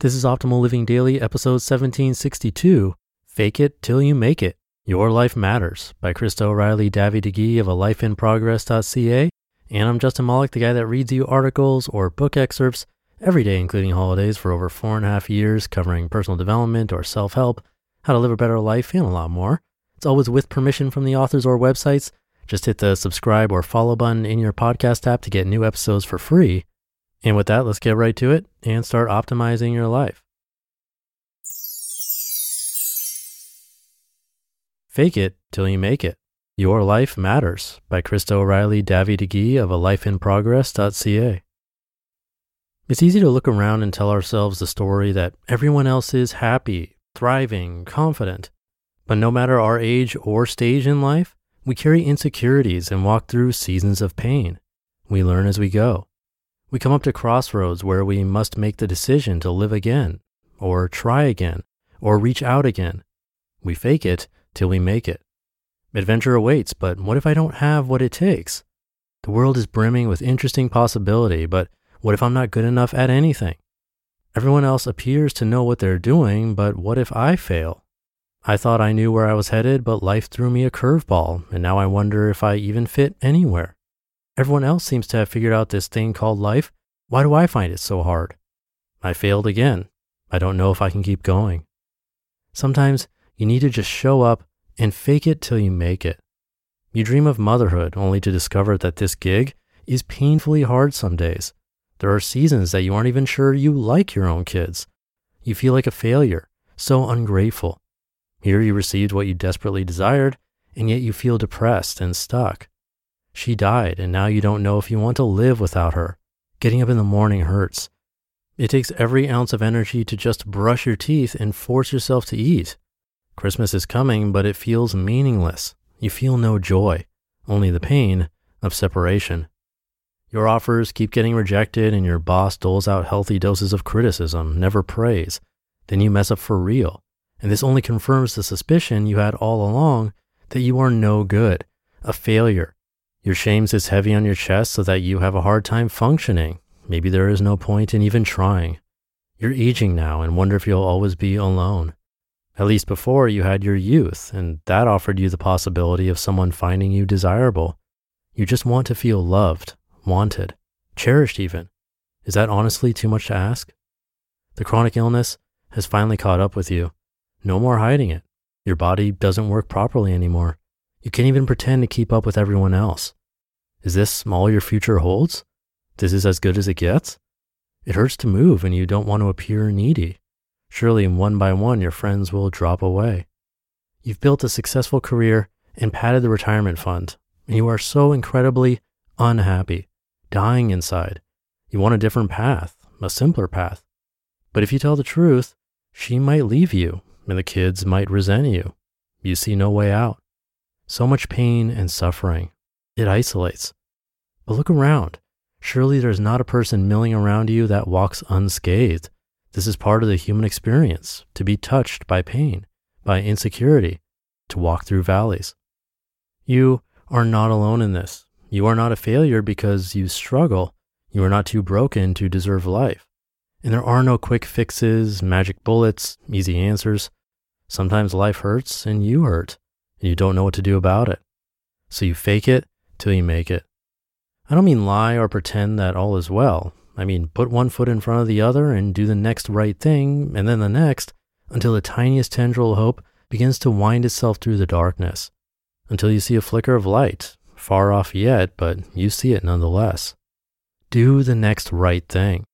This is Optimal Living Daily, episode 1762 Fake It Till You Make It. Your Life Matters by Krista O'Reilly Davi-Digui of a lifeinprogress.ca. And I'm Justin Malik, the guy that reads you articles or book excerpts every day, including holidays, for over four and a half years, covering personal development or self help, how to live a better life, and a lot more. It's always with permission from the authors or websites. Just hit the subscribe or follow button in your podcast app to get new episodes for free. And with that, let's get right to it and start optimizing your life. Fake it till you make it. Your Life Matters by Krista O'Reilly Davi-Digui of a lifeinprogress.ca. It's easy to look around and tell ourselves the story that everyone else is happy, thriving, confident. But no matter our age or stage in life, we carry insecurities and walk through seasons of pain. We learn as we go. We come up to crossroads where we must make the decision to live again, or try again, or reach out again. We fake it till we make it. Adventure awaits, but what if I don't have what it takes? The world is brimming with interesting possibility, but what if I'm not good enough at anything? Everyone else appears to know what they're doing, but what if I fail? I thought I knew where I was headed, but life threw me a curveball, and now I wonder if I even fit anywhere. Everyone else seems to have figured out this thing called life. Why do I find it so hard? I failed again. I don't know if I can keep going. Sometimes you need to just show up and fake it till you make it. You dream of motherhood only to discover that this gig is painfully hard some days. There are seasons that you aren't even sure you like your own kids. You feel like a failure, so ungrateful. Here you received what you desperately desired, and yet you feel depressed and stuck. She died, and now you don't know if you want to live without her. Getting up in the morning hurts. It takes every ounce of energy to just brush your teeth and force yourself to eat. Christmas is coming, but it feels meaningless. You feel no joy, only the pain of separation. Your offers keep getting rejected, and your boss doles out healthy doses of criticism, never praise. Then you mess up for real. And this only confirms the suspicion you had all along that you are no good, a failure, your shame sits heavy on your chest so that you have a hard time functioning. Maybe there is no point in even trying. You're aging now and wonder if you'll always be alone. At least before you had your youth, and that offered you the possibility of someone finding you desirable. You just want to feel loved, wanted, cherished even. Is that honestly too much to ask? The chronic illness has finally caught up with you. No more hiding it. Your body doesn't work properly anymore. You can't even pretend to keep up with everyone else. Is this all your future holds? This is as good as it gets? It hurts to move and you don't want to appear needy. Surely one by one your friends will drop away. You've built a successful career and padded the retirement fund, and you are so incredibly unhappy, dying inside. You want a different path, a simpler path. But if you tell the truth, she might leave you and the kids might resent you. You see no way out. So much pain and suffering. It isolates. But look around. Surely there's not a person milling around you that walks unscathed. This is part of the human experience to be touched by pain, by insecurity, to walk through valleys. You are not alone in this. You are not a failure because you struggle. You are not too broken to deserve life. And there are no quick fixes, magic bullets, easy answers. Sometimes life hurts and you hurt and you don't know what to do about it. So you fake it till you make it. I don't mean lie or pretend that all is well. I mean, put one foot in front of the other and do the next right thing, and then the next, until the tiniest tendril of hope begins to wind itself through the darkness, until you see a flicker of light, far off yet, but you see it nonetheless. Do the next right thing.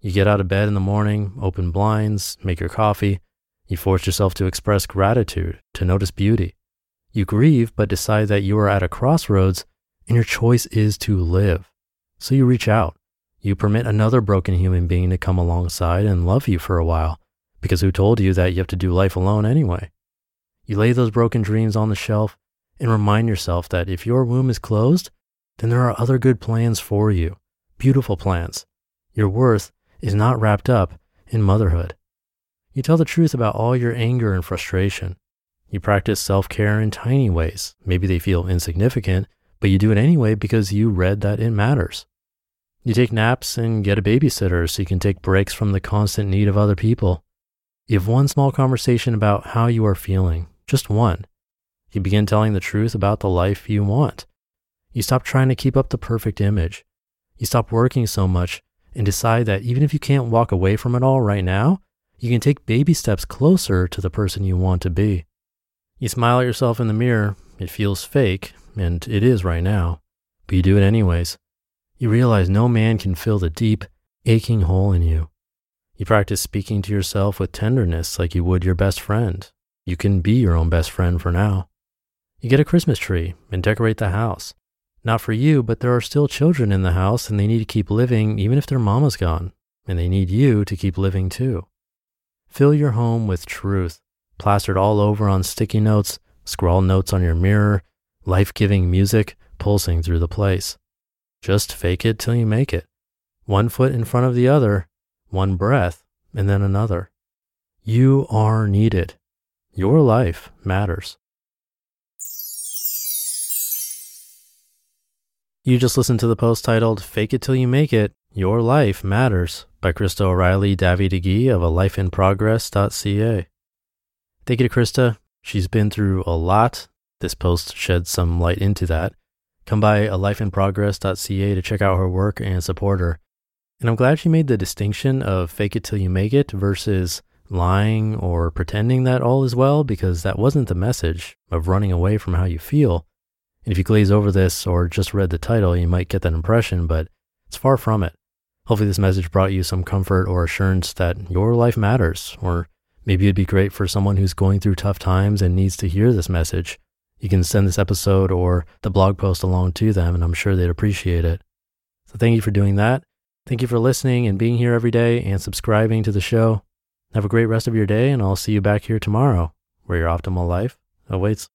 You get out of bed in the morning, open blinds, make your coffee. You force yourself to express gratitude, to notice beauty. You grieve, but decide that you are at a crossroads and your choice is to live. So you reach out. You permit another broken human being to come alongside and love you for a while, because who told you that you have to do life alone anyway? You lay those broken dreams on the shelf and remind yourself that if your womb is closed, then there are other good plans for you, beautiful plans. Your worth is not wrapped up in motherhood. You tell the truth about all your anger and frustration. You practice self care in tiny ways. Maybe they feel insignificant, but you do it anyway because you read that it matters. You take naps and get a babysitter so you can take breaks from the constant need of other people. You have one small conversation about how you are feeling, just one. You begin telling the truth about the life you want. You stop trying to keep up the perfect image. You stop working so much and decide that even if you can't walk away from it all right now, you can take baby steps closer to the person you want to be. You smile at yourself in the mirror. It feels fake, and it is right now, but you do it anyways. You realize no man can fill the deep, aching hole in you. You practice speaking to yourself with tenderness like you would your best friend. You can be your own best friend for now. You get a Christmas tree and decorate the house. Not for you, but there are still children in the house and they need to keep living even if their mama's gone, and they need you to keep living too. Fill your home with truth, plastered all over on sticky notes, scrawl notes on your mirror, life giving music pulsing through the place. Just fake it till you make it. One foot in front of the other, one breath, and then another. You are needed. Your life matters. You just listened to the post titled Fake It Till You Make It Your Life Matters by Krista O'Reilly Davi-Digui of a lifeinprogress.ca. Thank you to Krista. She's been through a lot this post sheds some light into that. Come by a lifeinprogress.ca to check out her work and support her. And I'm glad she made the distinction of fake it till you make it versus lying or pretending that all is well, because that wasn't the message of running away from how you feel. And if you glaze over this or just read the title, you might get that impression, but it's far from it. Hopefully, this message brought you some comfort or assurance that your life matters, or maybe it'd be great for someone who's going through tough times and needs to hear this message you can send this episode or the blog post along to them, and I'm sure they'd appreciate it. So thank you for doing that. Thank you for listening and being here every day and subscribing to the show. Have a great rest of your day, and I'll see you back here tomorrow where your optimal life awaits.